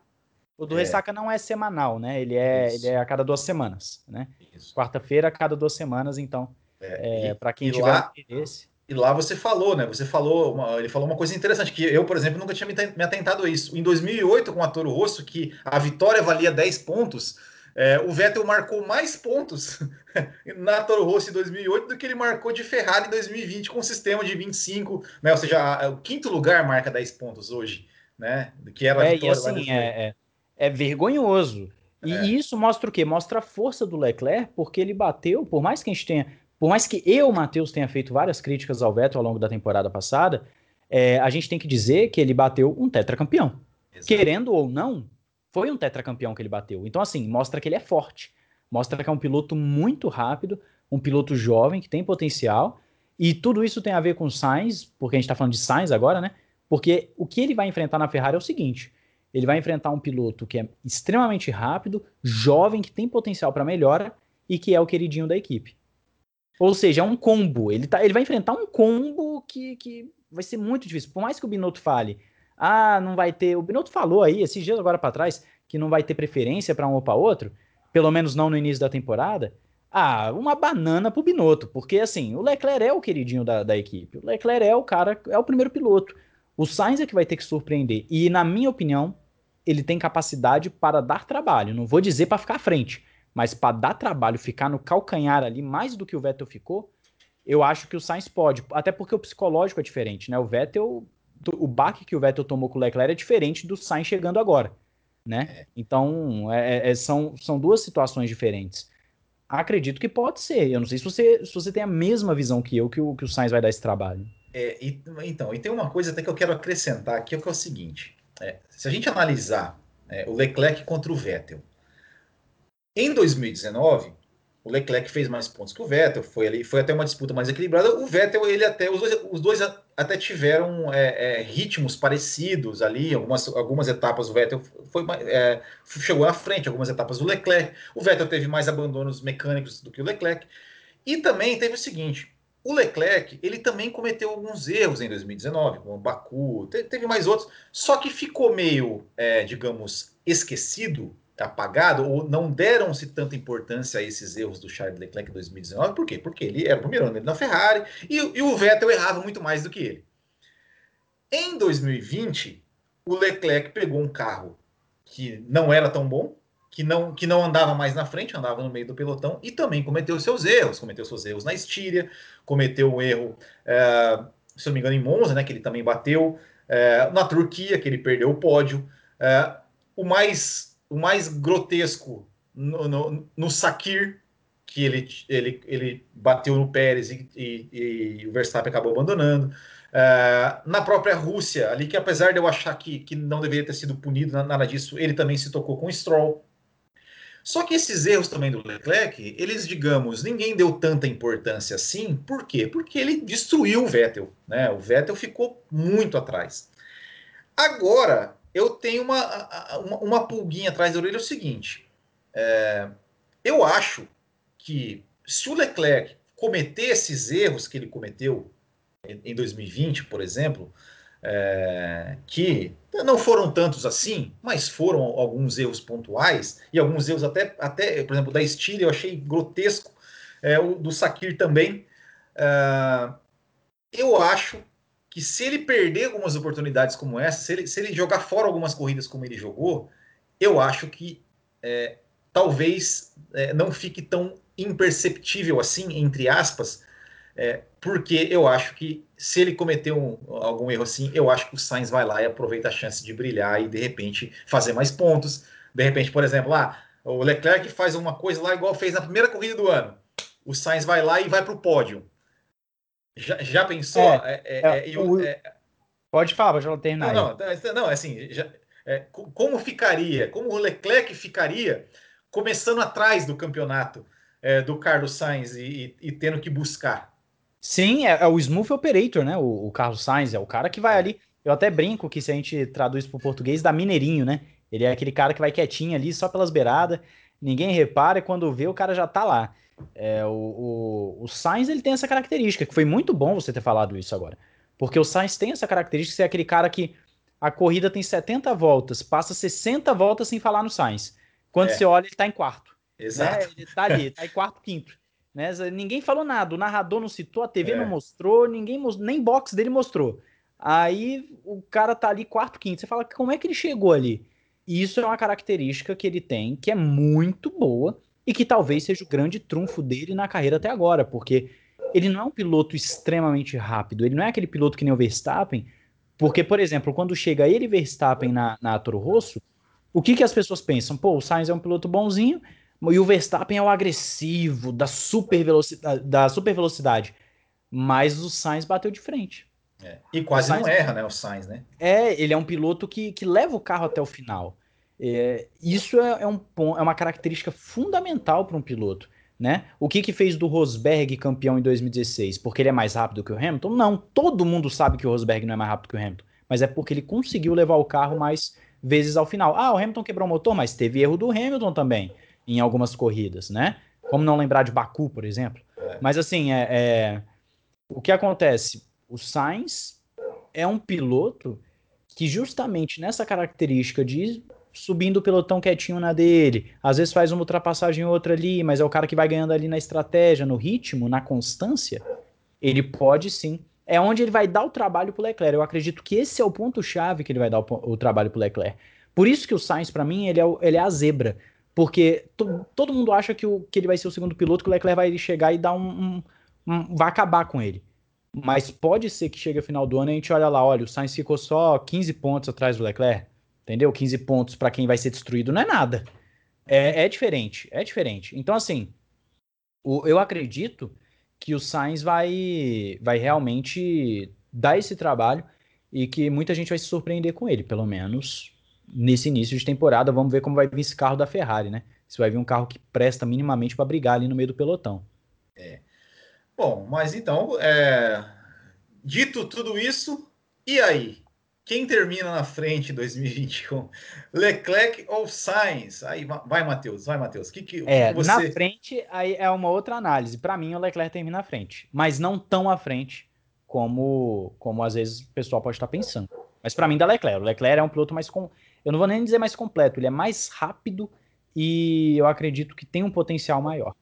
Speaker 2: O do é. Ressaca não é semanal, né? Ele é, ele é a cada duas semanas, né? Quarta-feira a cada duas semanas, então, é, é para quem tiver lá, interesse.
Speaker 1: E lá você falou, né? Você falou, uma, ele falou uma coisa interessante, que eu, por exemplo, nunca tinha me atentado a isso. Em 2008, com a Toro Rosso, que a vitória valia 10 pontos, é, o Vettel marcou mais pontos na Toro Rosso em 2008 do que ele marcou de Ferrari em 2020 com um sistema de 25, né? Ou seja, a, a, o quinto lugar marca 10 pontos hoje, né?
Speaker 2: Que era a é, vitória. E assim, é, é, é, vergonhoso. E, é. isso mostra o quê? Mostra a força do Leclerc, porque ele bateu, por mais que a gente tenha por mais que eu, Matheus, tenha feito várias críticas ao Vettel ao longo da temporada passada, é, a gente tem que dizer que ele bateu um tetracampeão. Exato. Querendo ou não, foi um tetracampeão que ele bateu. Então, assim, mostra que ele é forte. Mostra que é um piloto muito rápido, um piloto jovem que tem potencial. E tudo isso tem a ver com Sainz, porque a gente está falando de Sainz agora, né? Porque o que ele vai enfrentar na Ferrari é o seguinte: ele vai enfrentar um piloto que é extremamente rápido, jovem, que tem potencial para melhora e que é o queridinho da equipe. Ou seja, é um combo. Ele, tá, ele vai enfrentar um combo que, que vai ser muito difícil. Por mais que o Binotto fale, ah, não vai ter. O Binotto falou aí, esses dias agora para trás, que não vai ter preferência para um ou para outro, pelo menos não no início da temporada. Ah, uma banana pro Binotto, porque assim, o Leclerc é o queridinho da, da equipe. O Leclerc é o cara, é o primeiro piloto. O Sainz é que vai ter que surpreender. E, na minha opinião, ele tem capacidade para dar trabalho. Não vou dizer para ficar à frente, mas para dar trabalho, ficar no calcanhar ali mais do que o Vettel ficou, eu acho que o Sainz pode. Até porque o psicológico é diferente, né? O Vettel, o baque que o Vettel tomou com o Leclerc é diferente do Sainz chegando agora, né? É. Então, é, é, é, são, são duas situações diferentes. Acredito que pode ser. Eu não sei se você, se você tem a mesma visão que eu, que o, que o Sainz vai dar esse trabalho.
Speaker 1: É, e, então, e tem uma coisa até que eu quero acrescentar aqui, que é o seguinte. É, se a gente analisar é, o Leclerc contra o Vettel, em 2019, o Leclerc fez mais pontos que o Vettel, foi ali, foi até uma disputa mais equilibrada. O Vettel, ele até, os dois, os dois até tiveram é, é, ritmos parecidos ali. Algumas, algumas etapas o Vettel foi, é, chegou à frente, algumas etapas do Leclerc. O Vettel teve mais abandonos mecânicos do que o Leclerc. E também teve o seguinte: o Leclerc ele também cometeu alguns erros em 2019, como Baku, teve mais outros, só que ficou meio, é, digamos, esquecido apagado ou não deram-se tanta importância a esses erros do Charles Leclerc em 2019. Por quê? Porque ele era o primeiro ano dele na Ferrari e, e, o Vettel errava muito mais do que ele. Em 2020, o Leclerc pegou um carro que não era tão bom, que não, que não andava mais na frente, andava no meio do pelotão e também cometeu seus erros. Cometeu seus erros na Estíria, cometeu um erro, é, se não me engano, em Monza, né, que ele também bateu, é, na Turquia, que ele perdeu o pódio. É, o mais o mais grotesco no, no, no Sakir, que ele, ele, ele bateu no Pérez e, e, e o Verstappen acabou abandonando. Uh, na própria Rússia, ali que apesar de eu achar que, que não deveria ter sido punido, nada disso, ele também se tocou com o Stroll. Só que esses erros também do Leclerc, eles, digamos, ninguém deu tanta importância assim. Por quê? Porque ele destruiu o Vettel. Né? O Vettel ficou muito atrás. Agora, eu tenho uma, uma, uma pulguinha atrás da orelha, é o seguinte. É, eu acho que se o Leclerc cometer esses erros que ele cometeu em 2020, por exemplo, é, que não foram tantos assim, mas foram alguns erros pontuais, e alguns erros até, até por exemplo, da Steele eu achei grotesco, é, o do Sakir também. É, eu acho que se ele perder algumas oportunidades como essa, se ele, se ele jogar fora algumas corridas como ele jogou, eu acho que é, talvez é, não fique tão imperceptível assim, entre aspas, é, porque eu acho que se ele cometer um, algum erro assim, eu acho que o Sainz vai lá e aproveita a chance de brilhar e de repente fazer mais pontos. De repente, por exemplo, lá, o Leclerc faz uma coisa lá igual fez na primeira corrida do ano. O Sainz vai lá e vai para o pódio. Já, já pensou? É, é, é, é eu,
Speaker 2: o... pode falar, pode terminar.
Speaker 1: Não, não, não assim, já, como ficaria, como o Leclerc ficaria começando atrás do campeonato do Carlos Sainz e, e, e, tendo que buscar?
Speaker 2: Sim, é, o smooth operator, né? O, o, Carlos Sainz é o cara que vai ali. Eu até brinco que se a gente traduz para o português, da mineirinho, né? Ele é aquele cara que vai quietinho ali, só pelas beiradas, ninguém repara e quando vê o cara já tá lá. É, o, o, o Sainz ele tem essa característica, que foi muito bom você ter falado isso agora. Porque o Sainz tem essa característica de ser aquele cara que a corrida tem 70 voltas, passa 60 voltas sem falar no Sainz. Quando é. você olha, ele tá em quarto.
Speaker 1: Exato.
Speaker 2: Né? Ele tá ali, tá em quarto, quinto. Né? Ninguém falou nada, o narrador não citou, a TV é. não mostrou, ninguém nem box dele mostrou. Aí o cara tá ali quarto, quinto. Você fala, como é que ele chegou ali? E isso é uma característica que ele tem, que é muito boa, e que talvez seja o grande trunfo dele na carreira até agora, porque ele não é um piloto extremamente rápido, ele não é aquele piloto que nem o Verstappen, porque, por exemplo, quando chega ele e Verstappen na, na Toro Rosso, o que, que as pessoas pensam? Pô, o Sainz é um piloto bonzinho e o Verstappen é o agressivo, da super velocidade, da super velocidade. Mas o Sainz bateu de frente.
Speaker 1: É. E quase Sainz, não erra, né? O Sainz, né?
Speaker 2: É, ele é um piloto que, que leva o carro até o final. É, isso é, é, um, é uma característica fundamental para um piloto. Né? O que, que fez do Rosberg campeão em 2016? Porque ele é mais rápido que o Hamilton? Não, todo mundo sabe que o Rosberg não é mais rápido que o Hamilton, mas é porque ele conseguiu levar o carro mais vezes ao final. Ah, o Hamilton quebrou o motor, mas teve erro do Hamilton também em algumas corridas, né? Como não lembrar de Baku, por exemplo. É. Mas assim, é, é, o que acontece? O Sainz é um piloto que justamente nessa característica de subindo o pelotão quietinho na dele, às vezes faz uma ultrapassagem outra ali, mas é o cara que vai ganhando ali na estratégia, no ritmo, na constância, ele pode sim. É onde ele vai dar o trabalho pro Leclerc. Eu acredito que esse é o ponto-chave que ele vai dar o, o trabalho pro Leclerc. Por isso que o Sainz, para mim, ele é, ele é a zebra. Porque to, todo mundo acha que, o, que ele vai ser o segundo piloto, que o Leclerc vai chegar e dar um, um, um vai acabar com ele. Mas pode ser que chegue ao final do ano e a gente olha lá, olha, o Sainz ficou só 15 pontos atrás do Leclerc. Entendeu? 15 pontos para quem vai ser destruído não é nada. É, é diferente, é diferente. Então, assim, o, eu acredito que o Sainz vai, vai realmente dar esse trabalho e que muita gente vai se surpreender com ele, pelo menos nesse início de temporada. Vamos ver como vai vir esse carro da Ferrari, né? Se vai vir um carro que presta minimamente para brigar ali no meio do pelotão.
Speaker 1: É. Bom, mas então, é... dito tudo isso, e aí? Quem termina na frente em 2021? Leclerc ou Sainz? Aí vai, Matheus, vai, Matheus. Que, que,
Speaker 2: é, você... Na frente, aí é uma outra análise. Para mim, o Leclerc termina na frente, mas não tão à frente como, como às vezes o pessoal pode estar pensando. Mas para mim, da Leclerc. O Leclerc é um piloto mais. Com... Eu não vou nem dizer mais completo, ele é mais rápido e eu acredito que tem um potencial maior.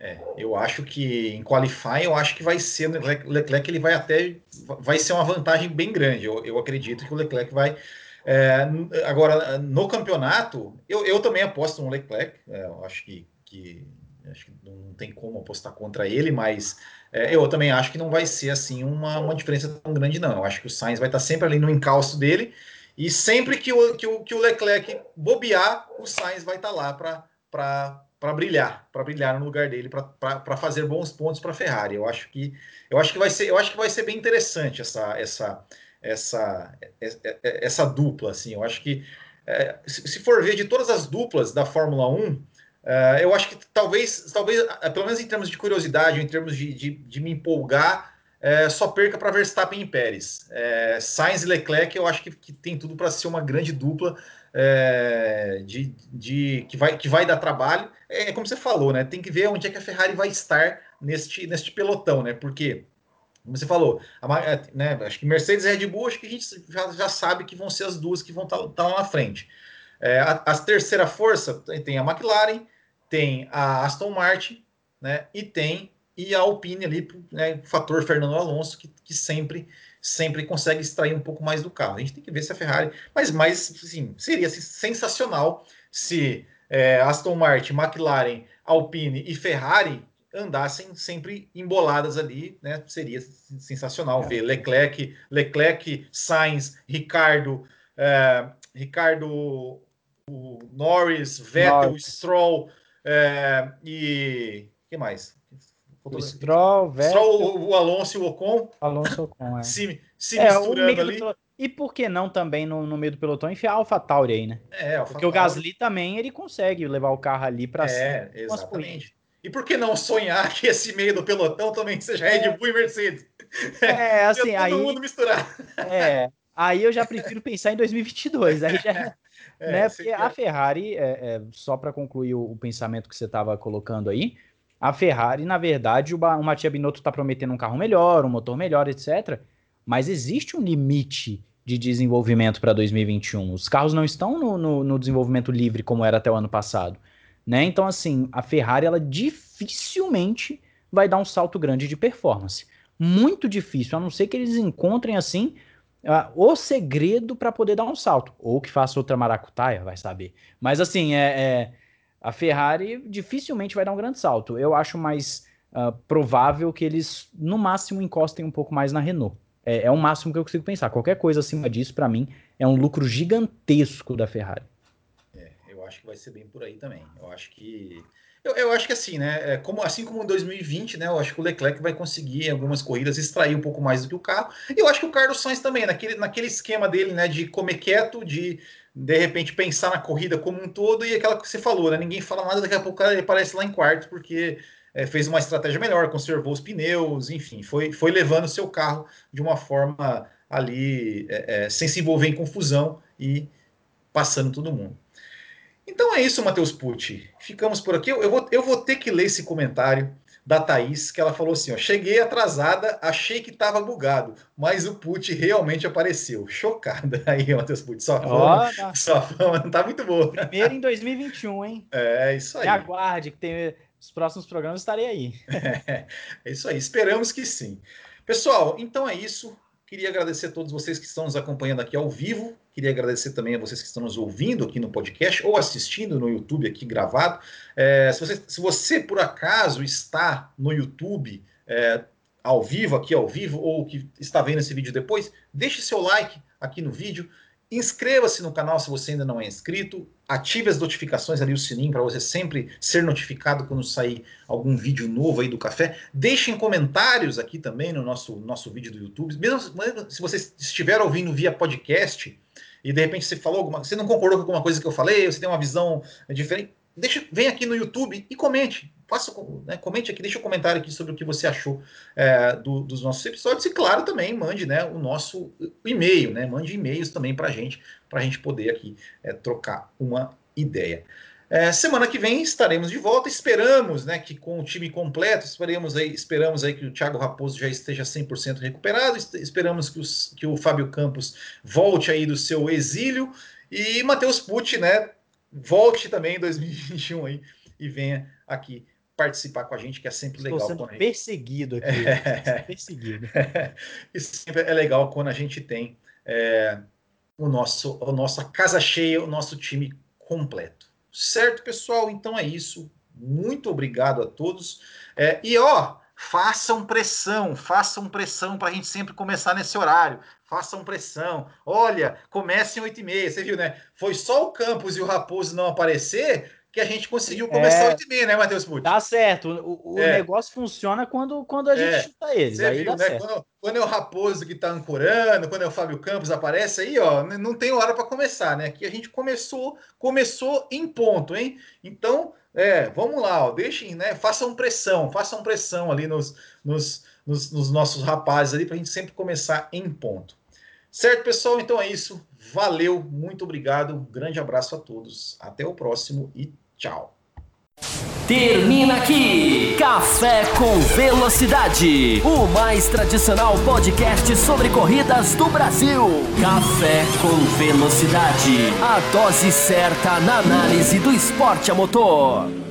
Speaker 1: É, eu acho que em qualify, eu acho que vai ser o Leclerc, ele vai até vai ser uma vantagem bem grande. Eu, eu acredito que o Leclerc vai. É, agora, no campeonato, eu, eu também aposto no Leclerc. É, eu acho que, que, acho que não tem como apostar contra ele, mas é, eu também acho que não vai ser assim uma, uma diferença tão grande, não. Eu acho que o Sainz vai estar sempre ali no encalço dele, e sempre que o, que o, que o Leclerc bobear, o Sainz vai estar lá para brilhar, para brilhar no lugar dele, para fazer bons pontos para a Ferrari. Eu acho que eu acho que vai ser, eu acho que vai ser bem interessante essa essa essa essa dupla assim. Eu acho que é, se for ver de todas as duplas da Fórmula 1, é, eu acho que talvez talvez pelo menos em termos de curiosidade, em termos de, de, de me empolgar, é, só perca para Verstappen e Pérez. É, Sainz e Leclerc, eu acho que, que tem tudo para ser uma grande dupla é, de, de, que, vai, que vai dar trabalho. É, é como você falou, né? Tem que ver onde é que a Ferrari vai estar neste, neste pelotão, né? Porque, como você falou, a, é, né, acho que Mercedes e Red Bull, acho que a gente já, já sabe que vão ser as duas que vão estar tá, tá lá na frente. É, a, a, terceira força tem a McLaren, tem a Aston Martin, né? E tem e a Alpine ali, né, o fator Fernando Alonso, que, que sempre sempre consegue extrair um pouco mais do carro. A gente tem que ver se a Ferrari. Mas, mas assim, seria sensacional se é, Aston Martin, McLaren, Alpine e Ferrari andassem sempre emboladas ali, né? Seria sensacional ver Leclerc, Leclerc, Sainz, Ricardo, é, Ricardo, Norris, Vettel, Norris. Stroll é, e que mais?
Speaker 2: O Stroll, Vettel, Stroll,
Speaker 1: o Alonso e o Ocon.
Speaker 2: Alonso Ocon, é.
Speaker 1: Se, se é, misturando ali.
Speaker 2: E por que não também no, no meio do pelotão enfiar a AlphaTauri aí, né? É, Alpha Porque o Gasly também ele consegue levar o carro ali para cima.
Speaker 1: É, exatamente. E por que não sonhar que esse meio do pelotão também seja Red é. Bull e Mercedes?
Speaker 2: É, assim, todo aí...
Speaker 1: Todo mundo misturar.
Speaker 2: É, aí eu já prefiro pensar em 2022, aí já... É, né? Porque a Ferrari, é, é, só para concluir o, o, pensamento que você estava colocando aí, a Ferrari, na verdade, o, o Mattia Binotto está prometendo um carro melhor, um motor melhor, etc. Mas existe um limite de desenvolvimento para 2021. Os carros não estão no, no, no, desenvolvimento livre como era até o ano passado. Né? Então, assim, a Ferrari ela dificilmente vai dar um salto grande de performance. Muito difícil, a não ser que eles encontrem assim uh, o segredo para poder dar um salto. Ou que faça outra maracutaia, vai saber. Mas assim, é, é a Ferrari dificilmente vai dar um grande salto. Eu acho mais uh, provável que eles, no máximo, encostem um pouco mais na Renault. É, é o máximo que eu consigo pensar. Qualquer coisa acima disso, para mim, é um lucro gigantesco da Ferrari.
Speaker 1: É, eu acho que vai ser bem por aí também. Eu acho que. Eu, eu acho que assim, né? É, como, assim como em 2020, né? Eu acho que o Leclerc vai conseguir, em algumas corridas, extrair um pouco mais do que o carro. E eu acho que o Carlos Sainz também, naquele, naquele esquema dele, né? De comer quieto, de de repente pensar na corrida como um todo e aquela que você falou, né? Ninguém fala nada, daqui a pouco ele aparece lá em quarto porque é, fez uma estratégia melhor, conservou os pneus, enfim, foi, foi levando o seu carro de uma forma ali é, é, sem se envolver em confusão e passando todo mundo. Então é isso, Matheus Pucci. Ficamos por aqui. Eu vou, eu vou ter que ler esse comentário da Thaís, que ela falou assim: ó, cheguei atrasada, achei que estava bugado, mas o put realmente apareceu. Chocada. Aí, Matheus Put, sua fama, oh, sua fama não tá muito boa.
Speaker 2: Primeiro em 2021, hein?
Speaker 1: É, isso aí.
Speaker 2: Me aguarde, que tem os próximos programas estarei aí.
Speaker 1: É, é isso aí, esperamos que sim. Pessoal, então é isso. Queria agradecer a todos vocês que estão nos acompanhando aqui ao vivo. Queria agradecer também a vocês que estão nos ouvindo aqui no podcast ou assistindo no YouTube aqui gravado. É, se, você, se, você, por acaso, está no YouTube é, ao vivo, aqui ao vivo, ou que está vendo esse vídeo depois, deixe seu like aqui no vídeo. Inscreva-se no canal se você ainda não é inscrito. Ative as notificações ali, o sininho, para você sempre ser notificado quando sair algum vídeo novo aí do café. Deixem comentários aqui também no nosso, nosso vídeo do YouTube. Mesmo se você estiver ouvindo via podcast e de repente você falou alguma você não concordou com alguma coisa que eu falei, você tem uma visão diferente, deixa, vem aqui no YouTube e comente. Faça, né, comente aqui, deixa um comentário aqui sobre o que você achou é, do, dos nossos episódios e, claro, também mande né, o nosso e-mail, né? Mande e-mails também para a gente, para a gente poder aqui é, trocar uma ideia. É, semana que vem estaremos de volta. Esperamos, né, que com o time completo, esperamos aí, esperamos aí que o Thiago Raposo já esteja 100% recuperado. Esperamos que, os, que o Fábio Campos volte aí do seu exílio e Matheus Pucci, né, volte também em 2021 aí e venha aqui participar com a gente, que é sempre Estou legal.
Speaker 2: Estou sendo perseguido aqui. É... perseguido.
Speaker 1: Isso sempre é legal quando a gente tem é, o nosso, a nossa casa cheia, o nosso time completo. Certo, pessoal? Então é isso. Muito obrigado a todos. É, e ó, façam pressão, façam pressão para a gente sempre começar nesse horário. Façam pressão. Olha, comece em 8 e meia. Você viu, né? Foi só o Campos e o Raposo não aparecer que a gente conseguiu começar é, 8 e meia, né, Matheus Pucci?
Speaker 2: Tá certo. O, o é. negócio funciona quando, quando a gente é. chuta eles. aí viu, né?
Speaker 1: Quando, quando, é o Raposo que tá ancorando, quando é o Fábio Campos aparece aí, ó, não tem hora para começar, né? Aqui a gente começou, começou em ponto, hein? Então, é, vamos lá, ó, deixem, né? Façam pressão, façam pressão ali nos, nos, nos, nos nossos rapazes ali para a gente sempre começar em ponto. Certo, pessoal? Então é isso. Valeu, muito obrigado. Um grande abraço a todos. Até o próximo e tchau.
Speaker 3: Termina aqui Café com Velocidade, o mais tradicional podcast sobre corridas do Brasil. Café com Velocidade, a dose certa na análise do esporte a motor.